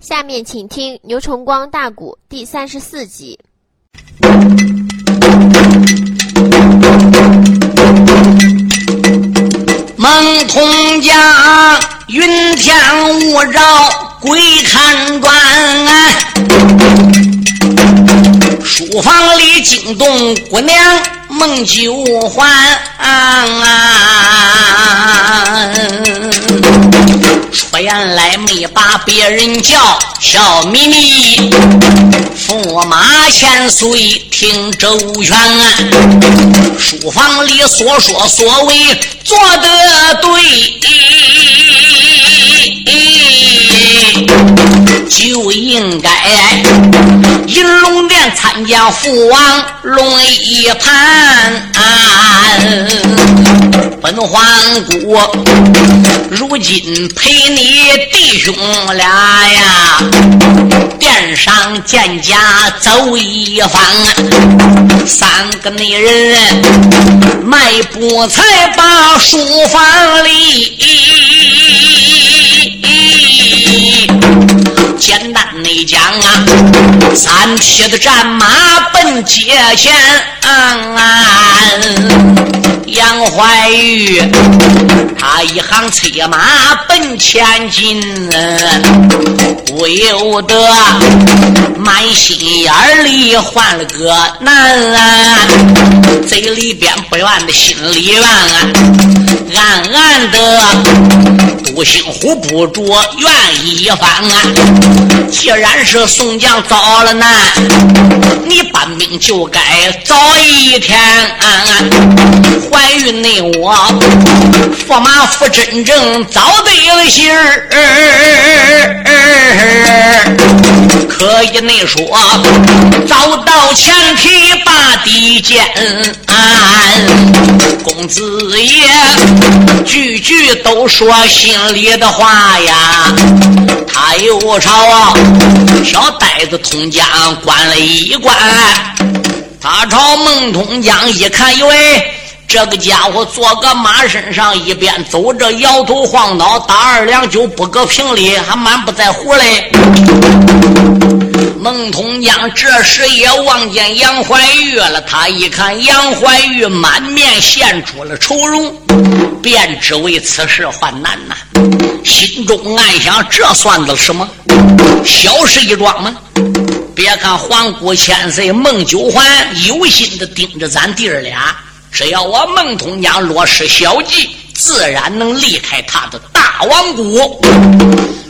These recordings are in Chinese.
下面请听《牛崇光大鼓》第三十四集。孟通江，云天雾绕，鬼看转。书房里惊动姑娘梦九环。出言来没把别人叫，笑眯眯。驸马千岁听周全，书房里所说所为做得对。就应该银龙殿参加父王龙一盘，本皇姑如今陪你弟兄俩呀，殿上见驾走一方，三个女人迈步才把书房里。简单的讲啊，三匹的战马奔街前，杨怀玉他一行催马奔前进，不由得满心眼里换了个难，嘴里边不愿的心里怨，暗暗的独行虎不着愿一番啊。既然是宋江遭了难，你搬兵就该早一天。怀孕内我驸马府真正遭对了心儿，可以内说遭到前提把地见。公子爷句句都说心里的话呀，他又朝。小呆子通江关了一关，他朝孟通江一看，以为这个家伙坐个马身上，一边走着摇头晃脑，打二两酒不搁瓶里，还满不在乎嘞。孟通江这时也望见杨怀玉了，他一看杨怀玉满面现出了愁容，便知为此事患难呐。心中暗想：这算得什么？小事一桩吗？别看皇姑千岁孟九环有心的盯着咱弟儿俩，只要我孟通江落实小计，自然能离开他的大王谷。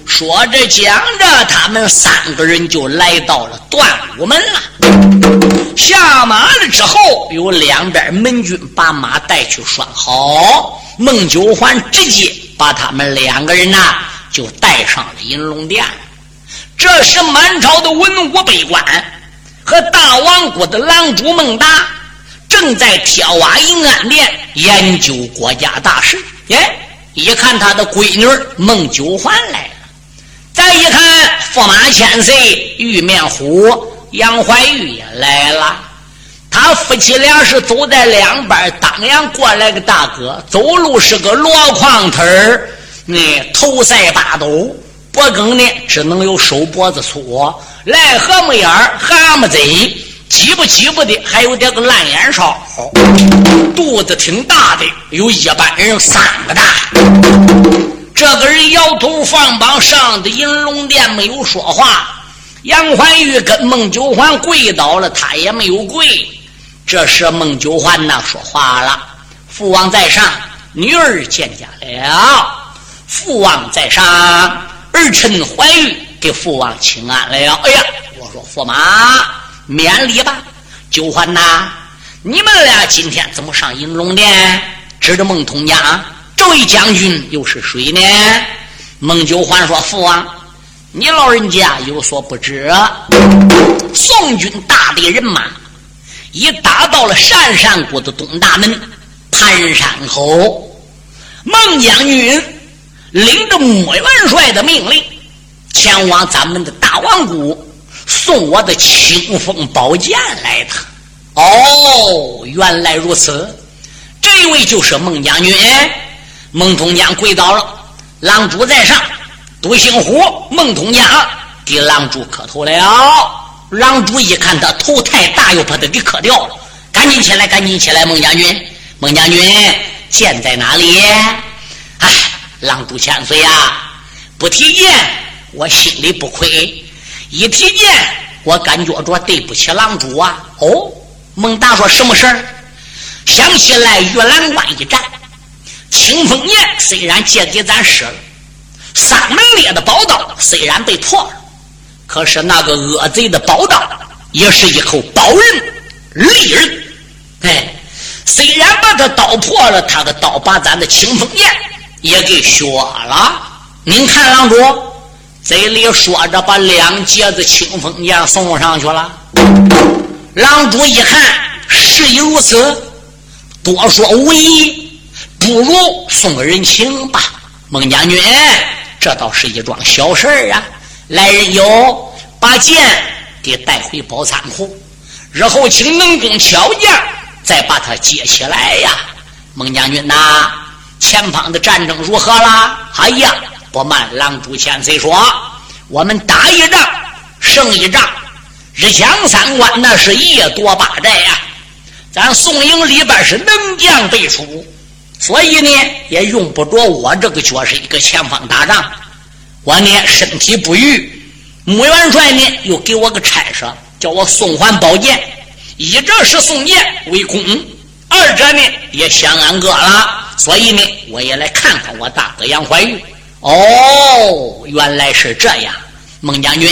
说着讲着，他们三个人就来到了断武门了。下马了之后，有两边门军把马带去拴好。孟九环直接把他们两个人呐，就带上了银龙殿。这时，满朝的文武百官和大王国的郎主孟达正在天瓦银安殿研究国家大事。耶，一看他的闺女孟九环来了。再一看，驸马千岁玉面虎杨怀玉也来了。他夫妻俩是走在两边，当阳过来个大哥，走路是个箩筐腿儿，那头塞八斗，脖梗呢只能有手脖子粗，癞蛤蟆眼儿，蛤蟆嘴，挤不挤不的，还有点个烂眼梢，肚子挺大的，有一般人三个大。这个人摇头放榜上的银龙殿没有说话，杨怀玉跟孟九环跪倒了，他也没有跪。这时孟九环呢说话了：“父王在上，女儿见驾了。父王在上，儿臣怀玉给父王请安了。”哎呀，我说驸马免礼吧。九环呐，你们俩今天怎么上银龙殿？指着孟通江。这位将军又是谁呢？孟九环说：“父王，你老人家有所不知，宋军大队人马已打到了单山谷的东大门盘山口。孟将军领着穆元帅的命令，前往咱们的大王谷送我的清风宝剑来的。哦，原来如此，这位就是孟将军。”孟通江跪倒了，狼主在上，独行虎孟通江给狼主磕头了。狼主一看他头太大，又把他给磕掉了。赶紧起来，赶紧起来，孟将军，孟将军，剑在哪里？哎，狼主千岁呀，不提剑，我心里不亏；一提剑，我感觉着对不起狼主啊。哦，孟达说什么事儿？想起来玉兰关一战，清风岩虽然借给咱使了，三门烈的宝刀虽然被破了，可是那个恶贼的宝刀也是一口宝刃利刃。哎，虽然把他刀破了，他的刀把咱的清风剑也给削了。您看，郎主嘴里说着，把两截子清风剑送上去了。郎主一看，事已如此，多说无益，不如送个人情吧。孟将军，这倒是一桩小事儿啊。来人有，把剑给带回宝仓库，日后请能工巧匠。再把它接起来呀，孟将军呐，前方的战争如何了？哎呀，不瞒狼主千岁说，我们打一仗胜一仗，日抢三关那是夜夺八寨呀。咱宋营里边是能将辈出，所以呢也用不着我这个角色一个前方打仗。我呢身体不愈，穆元帅呢又给我个差事，叫我送还宝剑。一者是送剑为公，二者呢也相安哥了，所以呢我也来看看我大哥杨怀玉。哦，原来是这样，孟将军，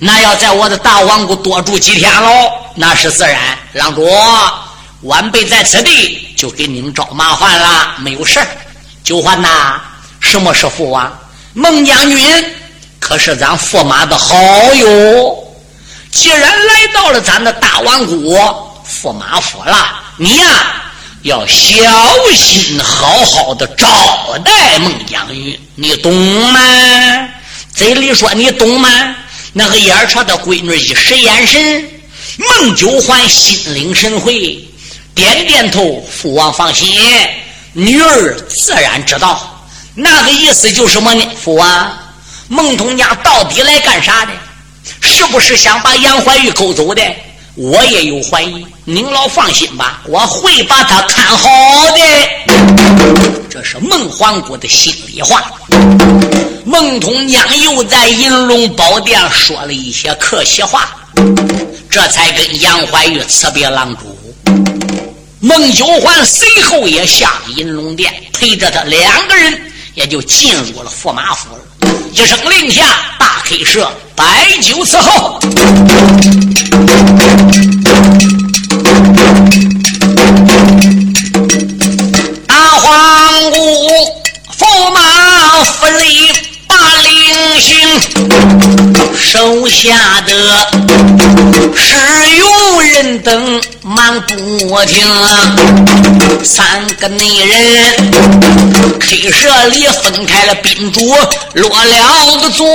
那要在我的大王国多住几天喽？那是自然。郎主，晚辈在此地就给您找麻烦了，没有事儿九环呐，什么是父王？孟将军可是咱驸马的好友。既然来到了咱的大王国驸马府了，你呀要小心好好的招待孟姜女，你懂吗？嘴里说你懂吗？那个眼朝的闺女一使眼神，孟九环心领神会，点点头。父王放心，女儿自然知道。那个意思就是什么呢？父王，孟通家到底来干啥的？是不是想把杨怀玉勾走的？我也有怀疑。您老放心吧，我会把他看好的。这是孟皇姑的心里话。孟通娘又在银龙宝殿说了一些客气话，这才跟杨怀玉辞别郎主。孟九环随后也下了银龙殿，陪着他两个人也就进入了驸马府了。一声令下，大开设。摆酒伺候，大黄姑驸马府里把令行，手下的使用人等忙不停，三个内人黑舍里分开了宾主，落了个座。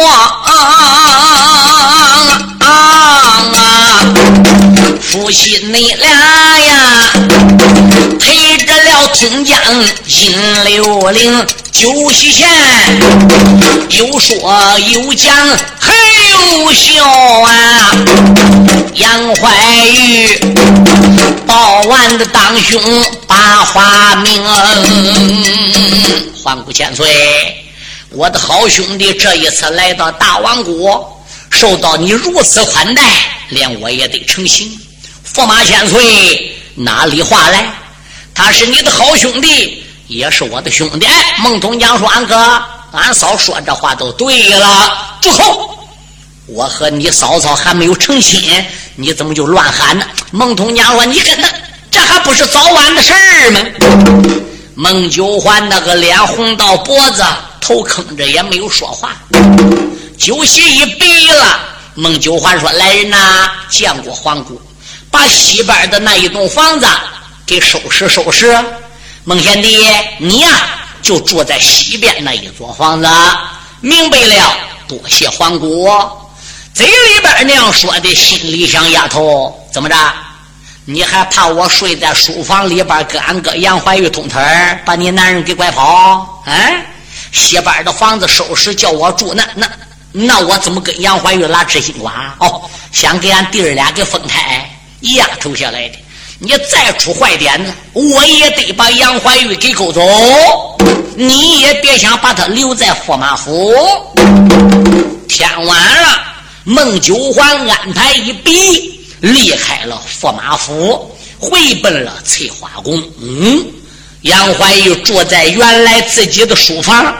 夫妻你俩呀，听江金六岭酒席前，有说有讲还有笑啊。杨怀玉报完的当兄把话明，环顾千岁，我的好兄弟这一次来到大王国。受到你如此款待，连我也得成行。驸马千岁，哪里话来？他是你的好兄弟，也是我的兄弟。孟通江说：“俺哥，俺嫂说这话都对了。”住口！我和你嫂嫂还没有成亲，你怎么就乱喊呢？孟通江说：“你跟他，这还不是早晚的事儿吗？”孟九环那个脸红到脖子，头坑着也没有说话。酒席一毕了，孟九环说：“来人呐，见过皇姑，把西边的那一栋房子给收拾收拾。孟贤弟，你呀就住在西边那一座房子。明白了，多谢皇姑。嘴里边那样说的，心里想：丫头怎么着？你还怕我睡在书房里边跟俺哥杨怀玉通腿，把你男人给拐跑？啊？西边的房子收拾，叫我住那那。”那我怎么跟杨怀玉拉知心瓜？哦，想给俺弟儿俩给分开，丫头下来的。你再出坏点子，我也得把杨怀玉给勾走。你也别想把他留在驸马府。天晚了，孟九环安排一笔，离开了驸马府，回奔了翠花宫。嗯，杨怀玉住在原来自己的书房，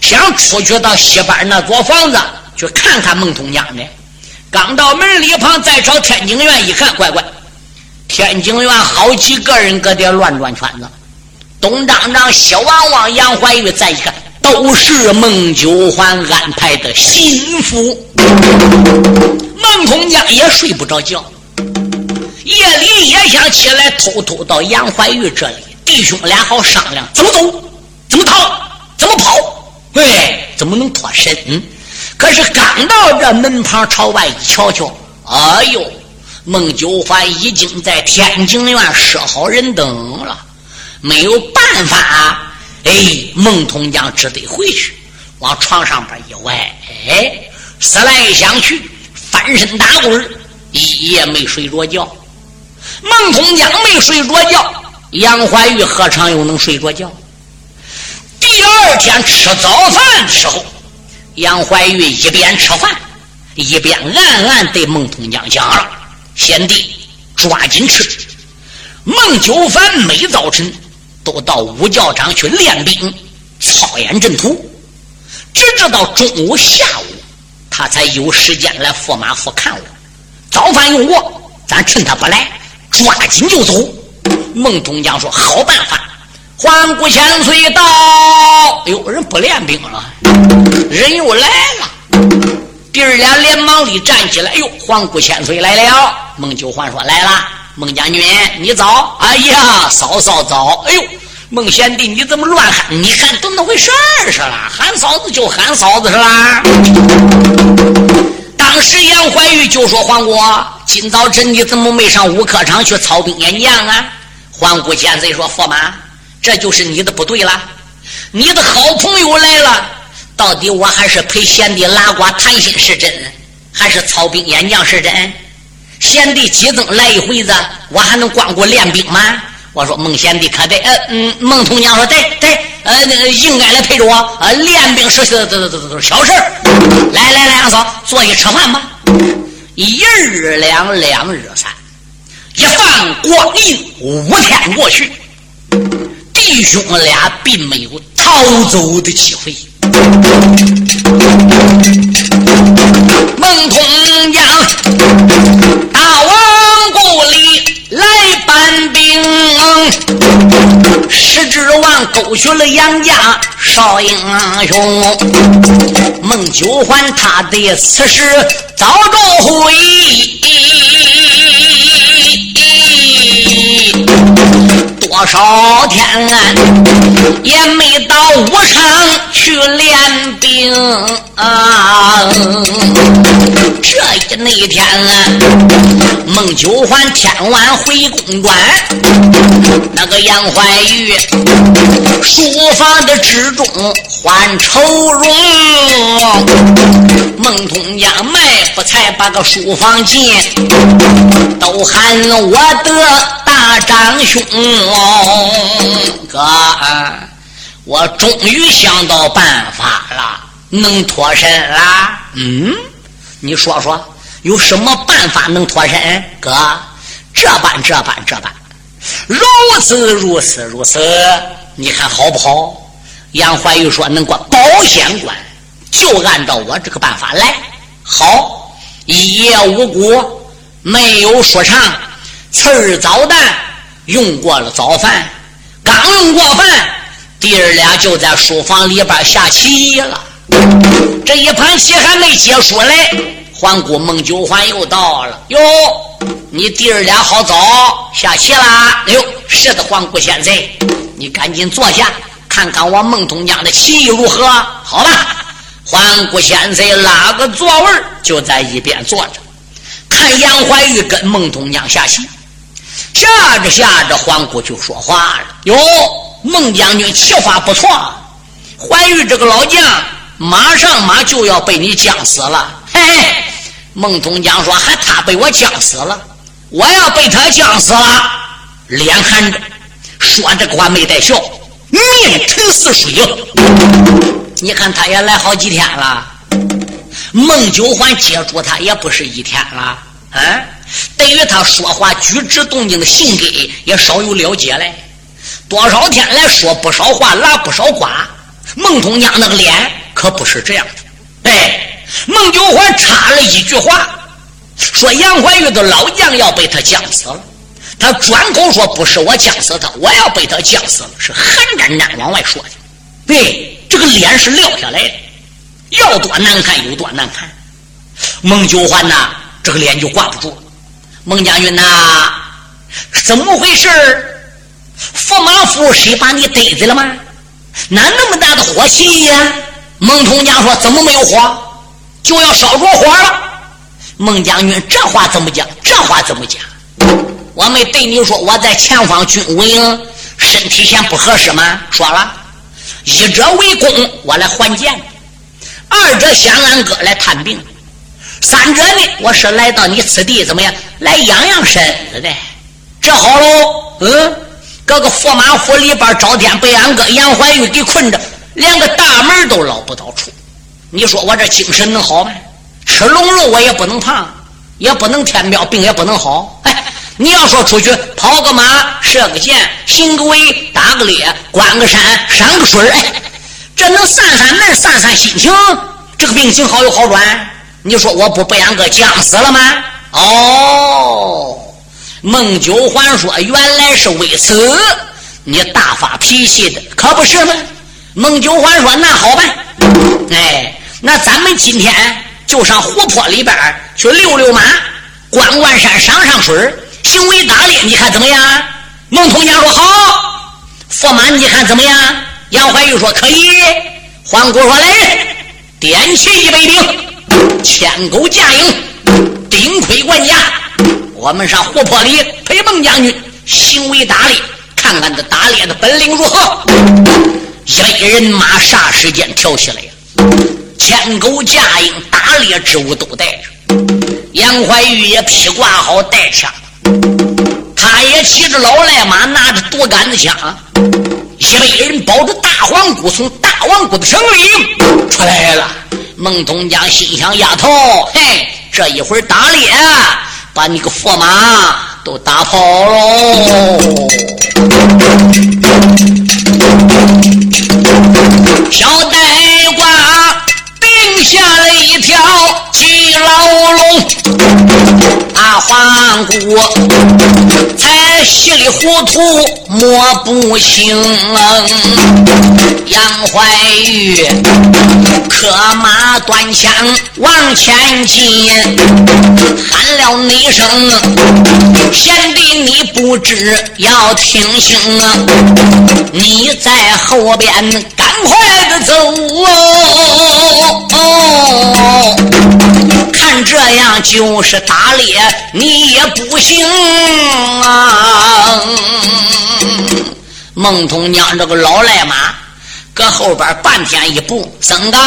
想出去到西边那座房子去看看孟通家呢。刚到门里旁，再朝天津院一看，乖乖。天津院好几个人搁这乱转圈子，东张张、西望望、杨怀玉再一看，都是孟九环安排的心腹。孟通江也睡不着觉，夜里也想起来偷偷到杨怀玉这里，弟兄俩好商量怎么走、怎么逃、怎么跑，哎，怎么能脱身？可是刚到这门旁朝外一瞧瞧，哎呦！孟九环已经在天津院设好人等了，没有办法，哎，孟通江只得回去，往床上边一歪，哎，思来想去，翻身打滚一夜没睡着觉。孟通江没睡着觉，杨怀玉何尝又能睡着觉？第二天吃早饭的时候，杨怀玉一边吃饭，一边暗暗对孟通江讲了。贤弟，抓紧吃。孟九凡每早晨都到武教场去练兵，操演阵图，直至到中午下午，他才有时间来驸马府看我。早饭用过，咱趁他不来，抓紧就走。孟通江说：“好办法。”环顾千岁到，哎呦，人不练兵了，人又来了。弟儿俩连忙里站起来，哎呦，皇姑千岁来了。孟九环说：“来了，孟将军，你早。哎呀，嫂嫂早。哎呦，孟贤弟，你怎么乱喊？你看怎么回事儿是啦？喊嫂子就喊嫂子是啦。”当时杨怀玉就说：“皇姑，今早晨你怎么没上武科场去操兵演将啊？”皇姑见贼说：“驸马，这就是你的不对了。你的好朋友来了。”到底我还是陪贤弟拉呱谈心是真，还是操兵演将是真？贤弟几增来一回子，我还能光顾练兵吗？我说孟贤弟可得，呃嗯，孟通娘说对对，呃应该来陪着我，呃练兵是是是是是小事儿来来来，二嫂坐下吃饭吧。一日两，两日三，一放光阴五天过去，弟兄俩并没有逃走的机会。孟通娘，石之王勾选了杨家少英雄。孟九环他的此事早着回多少天也没到武昌去练兵啊！这一那天，孟九环天晚回公馆，那个杨怀玉书房的之中换愁容，孟通江卖不才把个书房进，都喊我的。大长兄，哥，我终于想到办法了，能脱身啦。嗯，你说说，有什么办法能脱身？哥，这般这般这般，如此如此如此，你看好不好？杨怀玉说：“能过保险关，就按照我这个办法来。好，一夜无果，没有说唱。”次儿早蛋用过了早饭，刚用过饭，弟儿俩就在书房里边下棋了。这一盘棋还没结束嘞，环顾孟九环又到了。哟，你弟儿俩好早下棋啦？哎呦，是的，环顾先生，你赶紧坐下，看看我孟通江的棋艺如何？好吧，环顾先生拉个座位就在一边坐着，看杨怀玉跟孟通江下棋。下着下着，黄姑就说话了：“哟，孟将军棋法不错，怀玉这个老将马上马就要被你将死了。嘿嘿，孟通江说：“还他被我将死了，我要被他将死了。”脸含着，说这个话没带笑，面沉似水。你看他也来好几天了，孟九环接触他也不是一天了，啊，对于他说话举止动静的性格也少有了解嘞。多少天来说不少话，拉不少呱。孟通家那个脸可不是这样的。哎，孟九环插了一句话，说杨怀玉的老将要被他将死了。他转口说：“不是我将死他，我要被他将死了。”是寒战战往外说的。对，这个脸是撂下来的，要多难看有多难看。孟九环呐，这个脸就挂不住了。孟将军呐，怎么回事？驸马府谁把你逮着了吗？哪那么大的火气呀？孟通江说：“怎么没有火？就要烧着火了。”孟将军，这话怎么讲？这话怎么讲？我没对你说我在前方军务营身体先不合适吗？说了，一者为公，我来还剑；二者想俺哥来探病；三者呢，我是来到你此地怎么样？来养养身子的。这好喽，嗯，搁个驸马府里边，朝天被俺哥杨怀玉给困着，连个大门都捞不到出。你说我这精神能好吗？吃龙肉我也不能胖，也不能添膘，病也不能好。哎。你要说出去跑个马、射个箭、行个围、打个猎、观个山、赏个水哎，这能散散闷、散散心情，这个病情好有好转。你说我不被俺哥将死了吗？哦，孟九环说：“原来是为此，你大发脾气的，可不是吗？”孟九环说：“那好办，哎，那咱们今天就上湖泊里边去溜溜马，观观山，赏赏水。”行为打猎，你看怎么样？孟通江说好。驸马，你看怎么样？杨怀玉说可以。黄姑说来，点起一杯兵，牵狗架营，顶盔冠甲，我们上湖泊里陪孟将军行为打猎，看看这打猎的本领如何。一队人马霎时间跳起来呀，牵狗架营，打猎之物都带着。杨怀玉也披挂好，带枪。他也骑着老赖马，拿着多杆子枪，一辈人抱着大黄姑从大王姑的城里出来了。孟东江心想：丫头，嘿，这一会儿打猎，把你个驸马都打跑喽！小呆下了一条巨牢笼。大皇姑才稀里糊涂摸不清，杨怀玉磕马端枪往前进，喊了一声：“贤弟，你不知要听清啊！你在后边赶快的走哦！看这样就是打猎。”你也不行啊！孟通娘这个老赖马搁后边半天一步，生的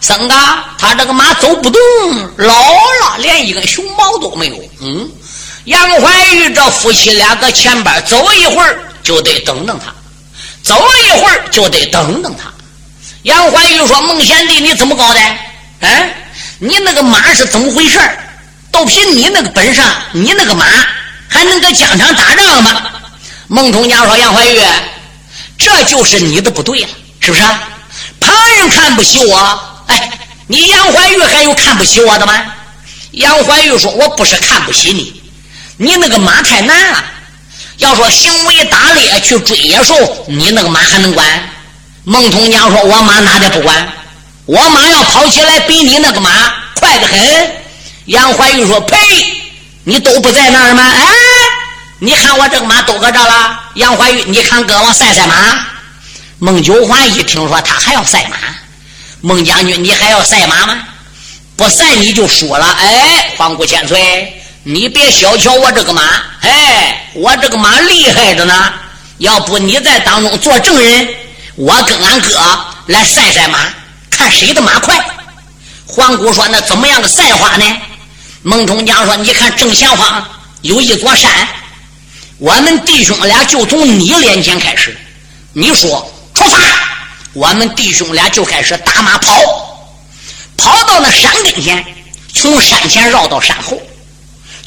生的，他这个马走不动，老了，连一根熊毛都没有。嗯，杨怀玉这夫妻俩搁前边走一会儿，就得等等他；走一会儿，就得等等他。杨怀玉说：“孟贤弟，你怎么搞的？哎，你那个马是怎么回事？”都凭你那个本事，你那个马还能搁疆场打仗吗？孟通江说：“杨怀玉，这就是你的不对了，是不是？旁人看不起我，哎，你杨怀玉还有看不起我的吗？”杨怀玉说：“我不是看不起你，你那个马太难了。要说行为打猎去追野兽，你那个马还能管？”孟通江说：“我马哪点不管？我马要跑起来比你那个马快得很。”杨怀玉说：“呸！你都不在那儿吗？哎，你看我这个马都搁这了。”杨怀玉，你看哥我赛赛马。孟九环一听说他还要赛马，孟将军你还要赛马吗？不赛你就输了。哎，黄姑千岁，你别小瞧我这个马，哎，我这个马厉害着呢。要不你在当中做证人，我跟俺哥来赛赛马。看谁的马快。黄姑说：“那怎么样的赛话呢？”孟通江说：“你看正前方有一座山，我们弟兄俩就从你脸前开始。你说出发，我们弟兄俩就开始打马跑，跑到那山跟前，从山前绕到山后，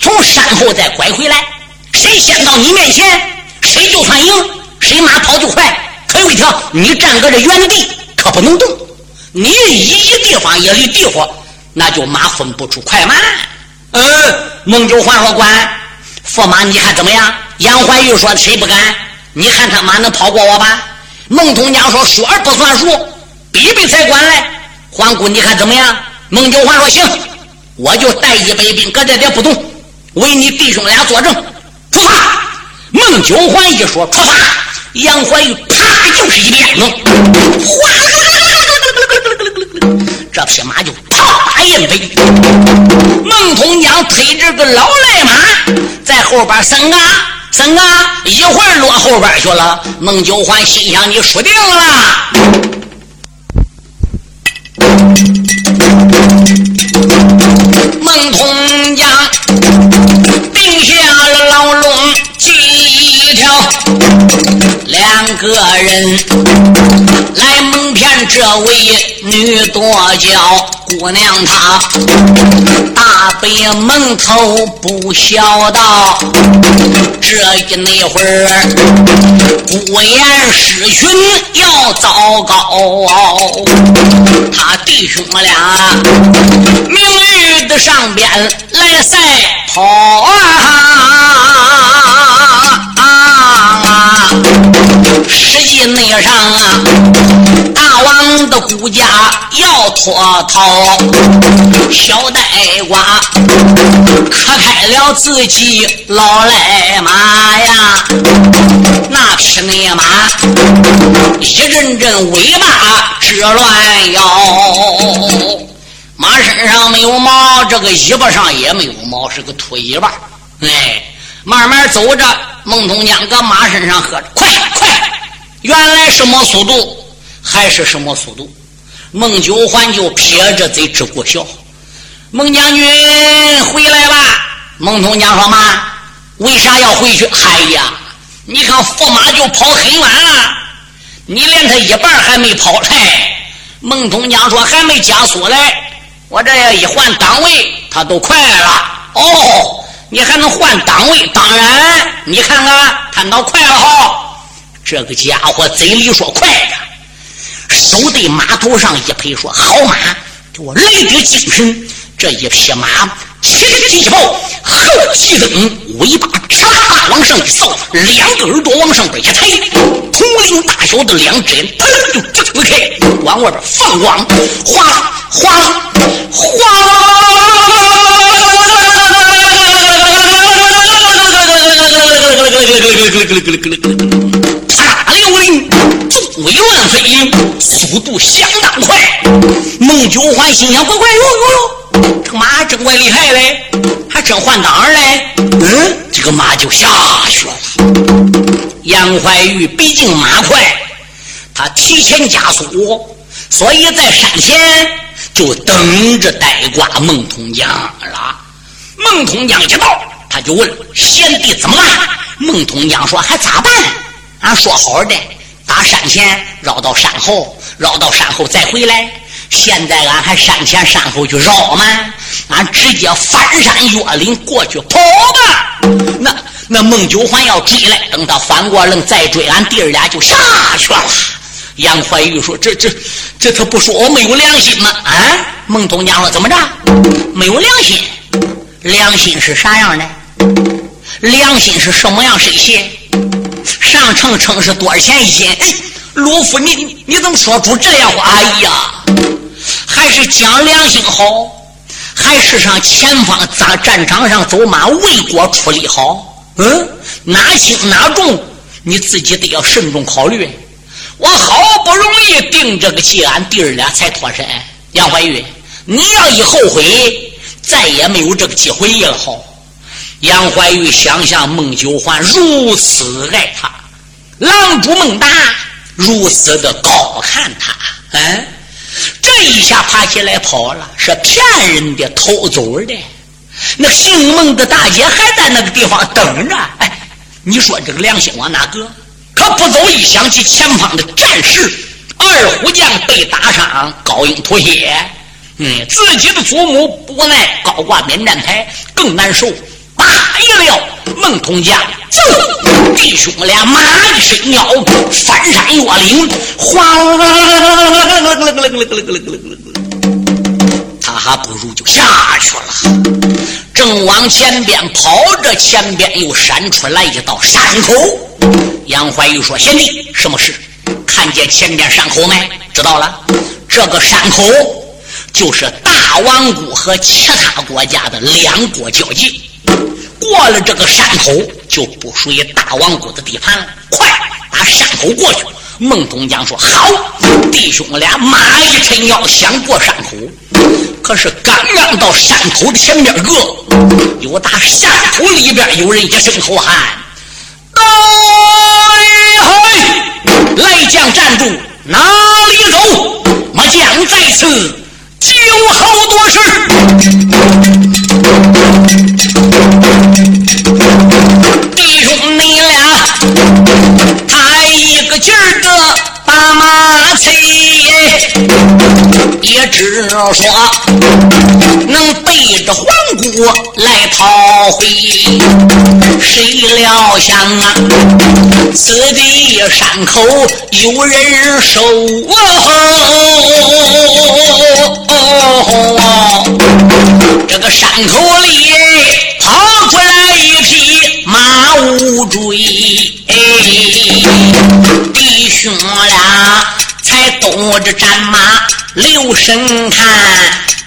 从山后再拐回来。谁先到你面前，谁就算赢，谁马跑就快。可有一条，你站搁这原地可不能动。”你一移地方一离地方，那就马分不出快慢。嗯，孟九环说：“官，驸马，你看怎么样？”杨怀玉说：“谁不敢？你看他马能跑过我吧？”孟通江说：“说而不算数，比比才管来。”皇姑，你看怎么样？孟九环说：“行，我就带一百兵搁这点不动，为你弟兄俩作证。出发！”孟九环一说：“出发！”杨怀玉啪就是一鞭子，哗！这匹马就啪一飞，孟通江推着个老赖马在后边生啊生啊，一会儿落后边去了。孟九环心想：你输定了。孟通江定下了牢笼几条，两个人来蒙骗这位。女多娇姑娘她大北门头不孝道，这一那会儿孤言失群要糟糕，他弟兄俩名誉的上边来赛跑啊，实际内上啊。大王的骨架要脱逃，小呆瓜磕开了自己老赖马呀，那匹内马一阵阵尾巴直乱摇，马身上没有毛，这个尾巴上也没有毛，是个秃尾巴。哎，慢慢走着，孟通江搁马身上喝着，快快，原来什么速度？还是什么速度？孟九环就撇着嘴直过笑。孟将军回来吧。孟通江说：“妈，为啥要回去？哎呀，你看驸马就跑很远了，你连他一半还没跑来。”孟通江说：“还没加速来，我这一换档位，他都快了。哦，你还能换档位？当然，你看看，他倒快了哈。这个家伙嘴里说快的。”手对马头上一拍，说：“好马，给我来点精神！这一匹马前蹄一抱，后蹄蹬，尾巴唰往上一扫，两个耳朵往上边一抬，铜铃大小的两只眼，腾就睁开，往外边放光，哗啦哗啦哗。威乱飞，速度相当快。孟九环心想：不快哟哟哟，这马真怪厉害嘞，还真换挡嘞。嗯，这个马就下去了。杨怀玉毕竟马快，他提前加速，所以在山前就等着呆挂孟通江了。孟通江一到，他就问贤弟怎么了？孟通江说：还咋办？俺说好的。打山前绕到山后，绕到山后再回来。现在俺还山前山后去绕吗？俺直接翻山越岭过去跑吧。那那孟九环要追来，等他翻过楞再追，俺弟儿俩就下去了。杨怀玉说：“这这这，他不说我没有良心吗？”啊？孟通江说：“怎么着？没有良心？良心是啥样的？良心是什么样水性？”上秤称是多少钱一斤？哎，陆夫，你你怎么说出这样话？哎呀，还是讲良心好，还是上前方在战场上走马为国出力好？嗯，哪轻哪重，你自己得要慎重考虑。我好不容易定这个计，俺弟儿俩才脱身。杨怀玉，你要一后悔，再也没有这个机会了。好。杨怀玉想象孟九环如此爱他，郎主孟达如此的高看他，哎，这一下爬起来跑了，是骗人的，偷走的。那姓孟的大姐还在那个地方等着。哎，你说这个良心往哪搁？可不走，一想起前方的战事，二虎将被打伤，高英吐血，嗯，自己的祖母不奈高挂免战牌，更难受。一了，孟通家走，弟兄俩马一伸腰，翻山越岭，哗啦啦啦啦啦啦啦，他还不如就下去了。正往前边跑着，前边又闪出来一道山口。杨怀玉说：“贤弟，什么事？看见前边山口没？知道了，这个山口就是大王国和其他国家的两国交界。过了这个山口，就不属于大王国的地盘了。快把山口过去！”孟东江说：“好。”弟兄俩马一抻腰，想过山口。可是刚刚到山口的前面个，有打山口里边有人一声吼喊：“哎嗨！来将站住！哪里走？末将在此酒后多事。”只说能背着皇姑来讨回，谁料想啊，此地山口有人守这个山口里跑出来一匹马乌追，弟兄俩才动着战马。留神看，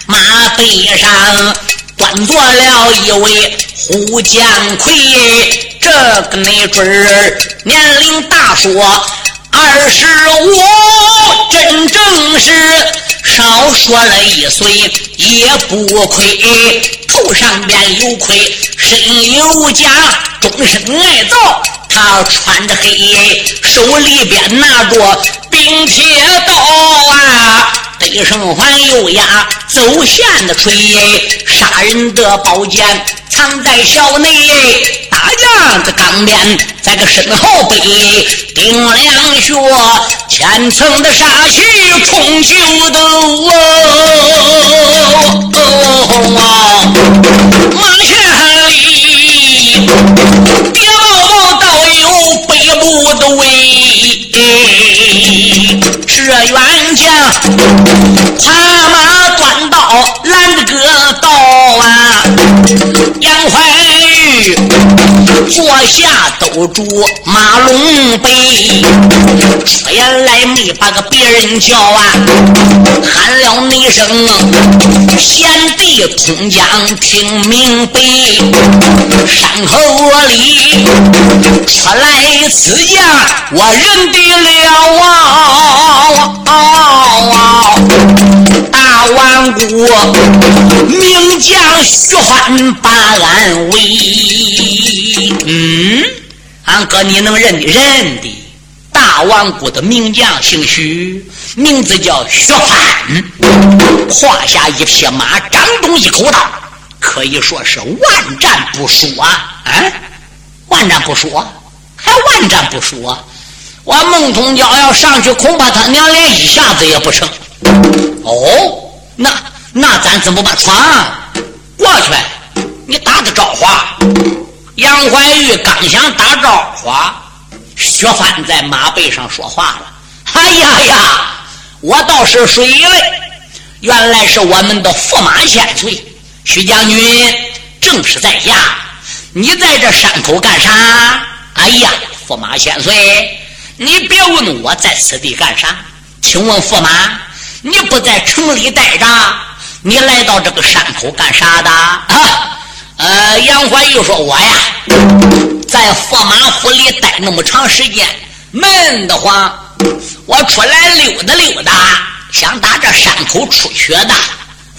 马背上端坐了一位胡将魁，这个没准儿年龄大说二十五，真正是少说了一岁也不亏。头上边有盔，身有甲，终身爱造。他穿着黑，手里边拿着冰铁刀啊。背上还有牙，走线的锤，杀人的宝剑藏在小内，大将的钢鞭在个身后背，顶两穴，三层的。杀气冲九斗哦，马前里别报报道有北部的。威。这员将踏马端刀拦着个道啊，杨怀玉坐下兜住马龙背，出言来没把个别人叫啊，喊了一声贤弟通江听明白，山口里出来此将我认得了啊。大王国名将徐欢把俺围。嗯，俺哥你能认的认的。大王国的名将姓徐，名字叫徐欢，胯下一匹马，掌中一口刀，可以说是万战不输啊！啊，万战不输，还万战不输啊！我孟通娇要上去，恐怕他娘连一下子也不成。哦，那那咱怎么办？闯过去，你打个招呼。杨怀玉刚想打招呼，薛帆在马背上说话了：“哎呀呀，我倒是水了，原来是我们的驸马千岁，徐将军正是在下。你在这山口干啥？哎呀，驸马千岁。”你别问我在此地干啥？请问驸马，你不在城里待着，你来到这个山口干啥的？啊，呃，杨怀玉说：“我呀，在驸马府里待那么长时间，闷得慌，我出来溜达溜达，想打这山口出去的。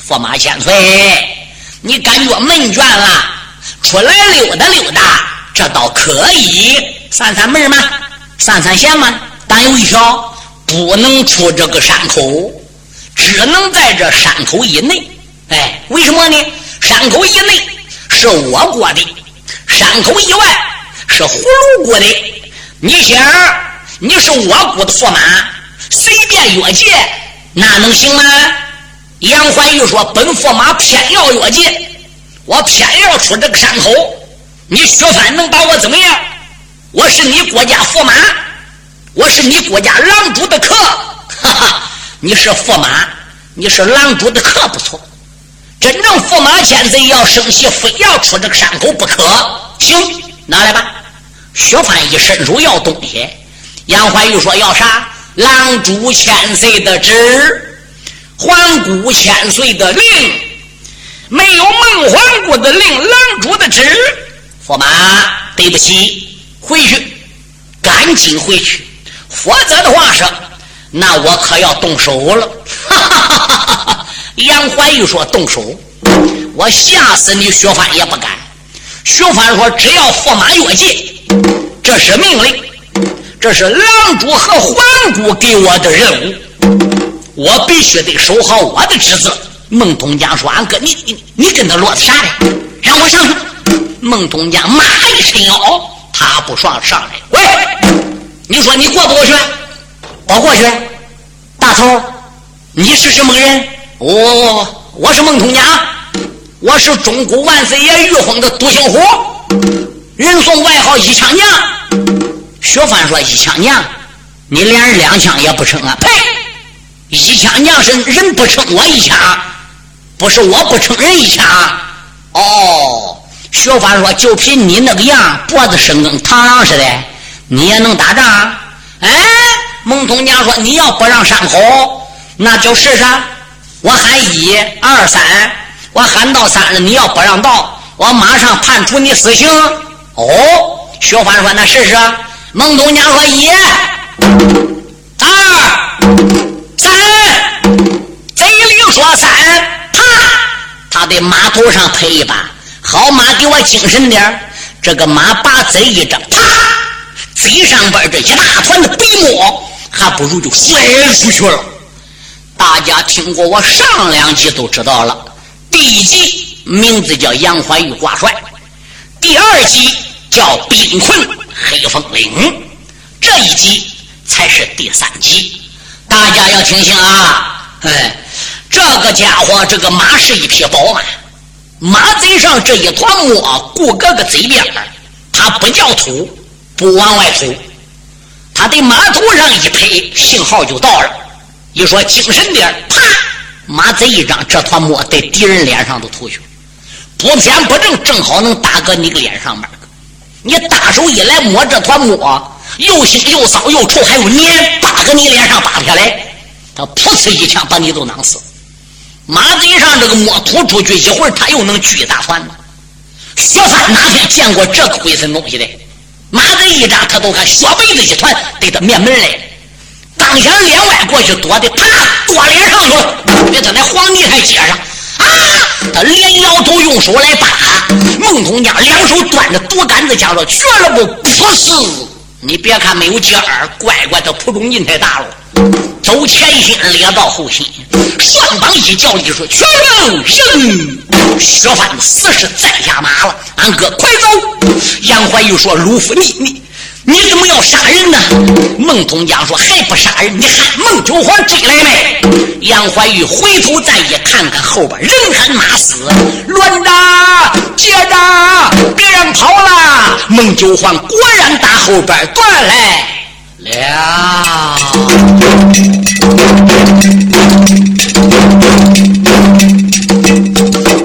驸马千岁，你感觉闷倦了，出来溜达溜达，这倒可以散散闷吗？”散散闲嘛，但有一条，不能出这个山口。只能在这山口以内。哎，为什么呢？山口以内是我国的，山口以外是葫芦国的。你想，你是我国的驸马，随便越界，那能行吗？杨怀玉说：“本驸马偏要越界，我偏要出这个山口，你薛藩能把我怎么样？我是你国家驸马，我是你国家狼主的客，哈哈！你是驸马，你是狼主的客，不错。真正驸马千岁要生气，非要出这个山口不可。行，拿来吧。”薛蟠一伸手要东西，杨怀玉说：“要啥？狼主千岁的旨。”皇姑千岁的令，没有孟皇姑的令，狼主的旨。驸马，对不起，回去，赶紧回去，否则的话说，那我可要动手了。哈哈哈哈哈哈！杨怀玉说：“动手，我吓死你，薛蟠也不敢。”薛蟠说：“只要驸马越界，这是命令，这是狼主和皇姑给我的任务。”我必须得守好我的职责。孟东江说：“俺哥，你你你跟他啰嗦啥的？让我上去。”孟东江骂一声：“腰，他不爽上来。喂，你说你过不过去？我过去。大头，你是什么人？我我是孟通江，我是中国万岁爷御封的独行虎，人送外号一枪娘。薛范说：“一枪娘，你连两枪也不成啊？呸！”一枪娘是人不称我一枪，不是我不称人一枪。哦，薛范说：“就凭你那个样，脖子生跟螳螂似的，你也能打仗？”哎，孟通娘说：“你要不让上口，那就试试。我喊一二三，我喊到三了，你要不让道，我马上判处你死刑。”哦，薛范说：“那试试。”孟东娘说：“一、二。说三，啪！他的马头上拍一把，好马给我精神点这个马把嘴一张，啪！嘴上边这一大团的白沫，还不如就甩出去了。大家听过我上两集都知道了，第一集名字叫杨怀玉挂帅，第二集叫兵困黑风岭，这一集才是第三集。大家要听清啊！哎。这个家伙，这个马是一匹宝马，马嘴上这一团沫，顾哥哥嘴边他不叫吐，不往外吐，他的马头上一拍，信号就到了。一说精神点啪，马嘴一张，这团沫在敌人脸上都吐去，不偏不正，正好能打个你个脸上面。你大手一来摸这团沫，又腥又骚又臭，还有黏，扒个你脸上扒下来，他噗呲一枪把你都囊死。马嘴上这个沫吐出去，一会儿他又能聚一大团。薛范哪天见过这个鬼神东西的？马嘴一张，他都看雪白的一团，对他面门来了。刚想脸外过去躲的，啪，躲脸上去了。别他那黄泥还接上啊！他连摇头，用手来扒。孟通家两手端着毒杆子枪说：“绝了不，不是！你别看没有劲儿，乖乖的扑中劲太大了。”走前心，列到后心，双膀一叫，一说：“全能行！”薛范死是再下马了。俺哥，快走！杨怀玉说：“鲁夫，你你你怎么要杀人呢？”孟通江说：“还不杀人？你喊孟九环追来没？”杨怀玉回头再一看看后边，人喊马死，乱打，接着，别人跑了。孟九环果然打后边断来。了，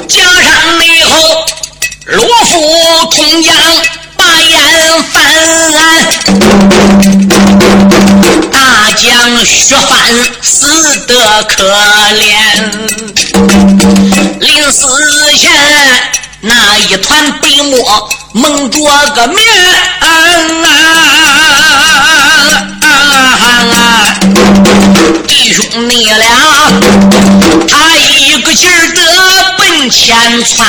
加上内后，罗浮通江血犯死得可怜，临死前那一团白沫蒙着个面。啊弟兄你俩，他一个劲儿的前窜，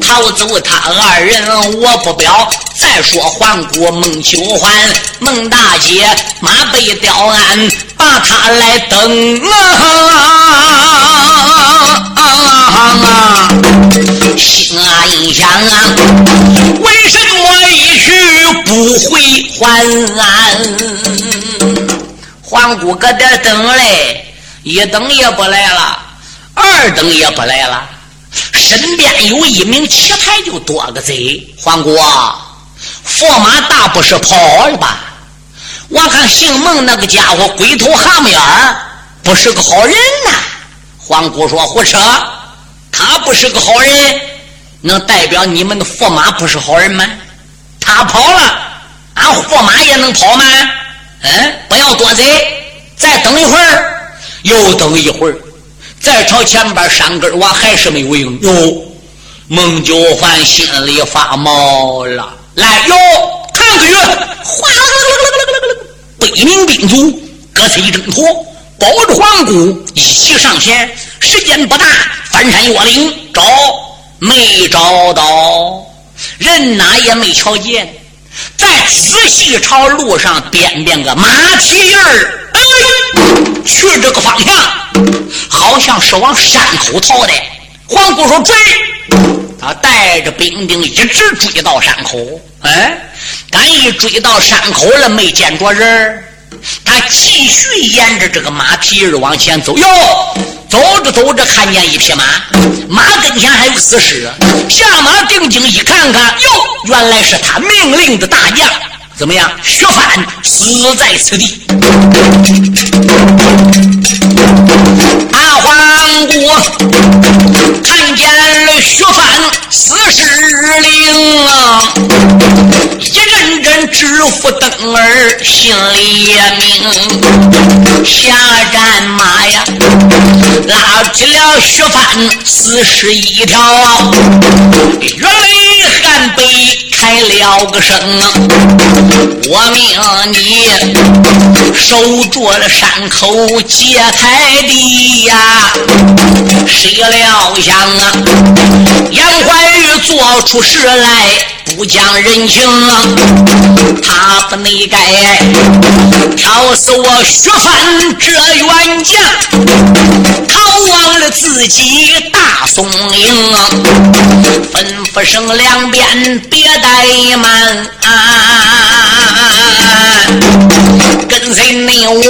逃走他二人我不表。再说环顾孟九环，孟大姐马背吊鞍，把他来等啊！心啊一想啊，为什么一去不回还？环顾搁这等嘞。一等也不来了，二等也不来了，身边有一名棋牌就多个贼。黄姑，驸马大不是跑了吧？我看姓孟那个家伙龟头蛤蟆眼，不是个好人呐。黄姑说胡扯，他不是个好人，能代表你们的驸马不是好人吗？他跑了，俺驸马也能跑吗？嗯，不要多嘴，再等一会儿。又等一会儿，再朝前边山根我还是没有影。哟，孟九环心里发毛了。来哟，看个月，哗啦啦啦啦啦啦啦！北冥兵卒各自一挣脱，抱着皇姑一起上前。时间不大，翻山越岭找，没找到人，哪也没瞧见。再仔细朝路上掂掂个马蹄印儿。去这个方向，好像是往山口逃的。黄姑说：“追！”他带着兵丁一直追到山口。哎，刚一追到山口了，没见着人他继续沿着这个马蹄儿往前走。哟，走着走着，看见一匹马，马跟前还有死尸。下马定睛一看看，哟，原来是他命令的大将。怎么样？薛范死在此地。阿黄姑看见了薛范死尸灵啊，一阵知府邓儿，心里也明。下战马呀，拉起了薛范死尸一条，月泪寒悲。开了个声，我命你守住了山口界开地呀！谁料想啊，杨怀玉做出事来不讲人情啊，他不内该挑死我薛范这冤将，逃亡了自己大宋营，吩咐声两边别。怠慢，跟随你我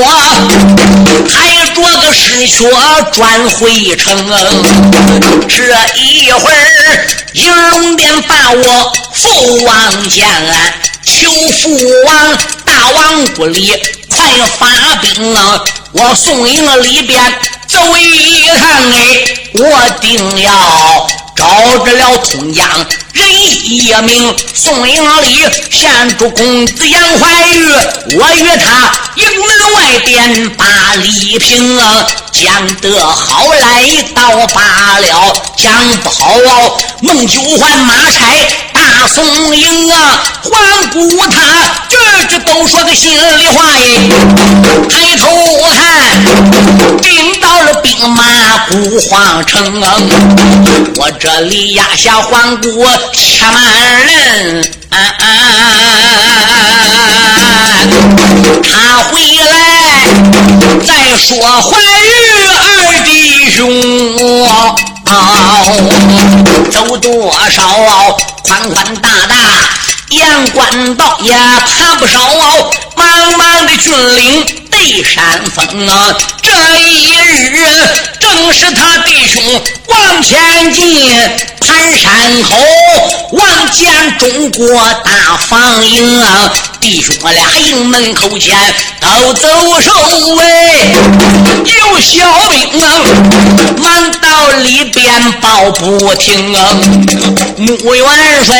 抬我个尸血转回城。这一会儿，银龙殿把我父王见，求父王大王不里快发兵啊！我送营里边走一趟，哎，我定要招致了通江。人一名，宋营里献出公子杨怀玉，我与他营门外边把礼平，讲得好来到罢了，讲不好孟九环马差大宋营啊，环顾他句句都说个心里话耶，抬头看，兵到兵马不皇城，我这里压下环顾。千万人，他回来再说怀玉二弟兄，哦走多少宽宽大大阳关道也爬不少，茫茫的峻岭对山峰啊，这一日正是他弟兄往前进。盘山口望见中国大防营啊，弟兄俩营门口前都走守卫，有小兵啊，忙到里边报不停啊。穆元帅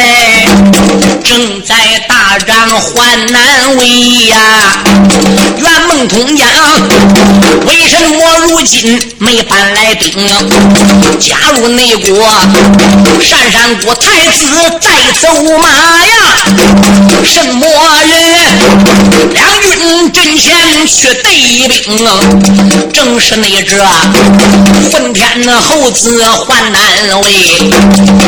正在大战患难为呀，元梦通江为什么如今没搬来兵？加入内国，单山国太子在走马呀，什么人？两军阵前去对兵，正是那这混天的猴子换难为，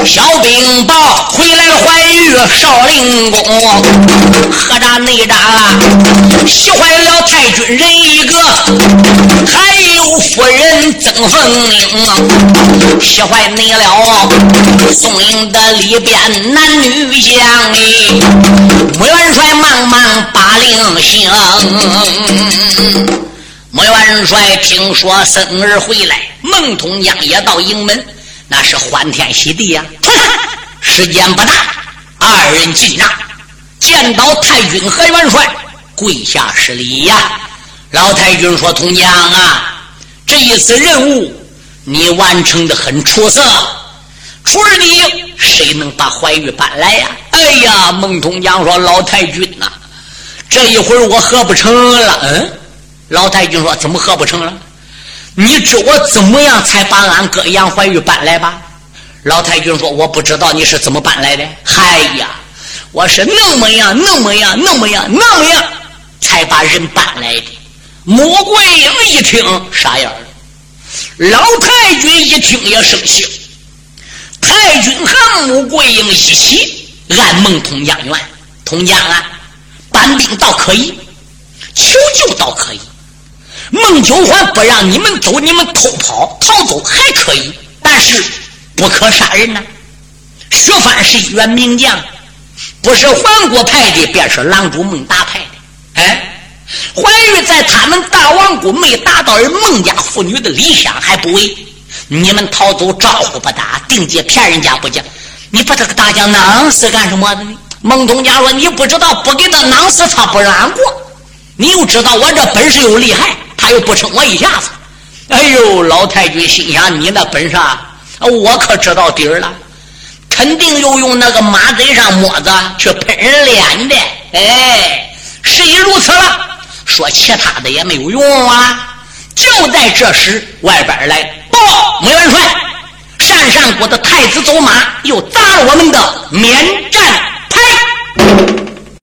小兵报回来怀玉少林宫，何扎内扎喜欢了太君人一个，还有夫人曾凤英，喜坏你了宋营的里边男女相依，穆元帅忙忙把令行。穆元帅听说孙儿回来，孟通江也到营门，那是欢天喜地呀。时间不大，二人进帐，见到太君和元帅，跪下施礼呀。老太君说：“通江啊，这一次任务你完成的很出色，除了你，谁能把怀玉搬来呀？”哎呀，孟通江说：“老太君呐，这一会儿我喝不成了。”嗯。老太君说：“怎么喝不成了？你知我怎么样才把俺哥杨怀玉搬来吧？”老太君说：“我不知道你是怎么搬来的。嗨呀，我是那么样，那么样，那么样，那么样，才把人搬来的。”穆桂英一听傻眼了，老太君一听也生气。太君和穆桂英一起按孟通江愿，通江啊，搬兵倒可以，求救倒可以。孟九环不让你们走，你们偷跑逃走还可以，但是不可杀人呐。薛藩是一员名将，不是黄国派的，便是郎主孟达派的。哎，怀玉在他们大王谷没达到人孟家妇女的理想还不为，你们逃走招呼不打，定计骗人家不讲，你把这个大将囊死干什么呢？孟东家说：“你不知道，不给他囊死，他不让过。你又知道我这本事又厉害。”他又不撑我一下子，哎呦！老太君心想：你那本事，我可知道底儿了，肯定又用那个马嘴上沫子去喷人脸的。哎，事已如此了，说其他的也没有用啊！就在这时，外边来报：穆元帅，鄯善国的太子走马又砸了我们的免战牌。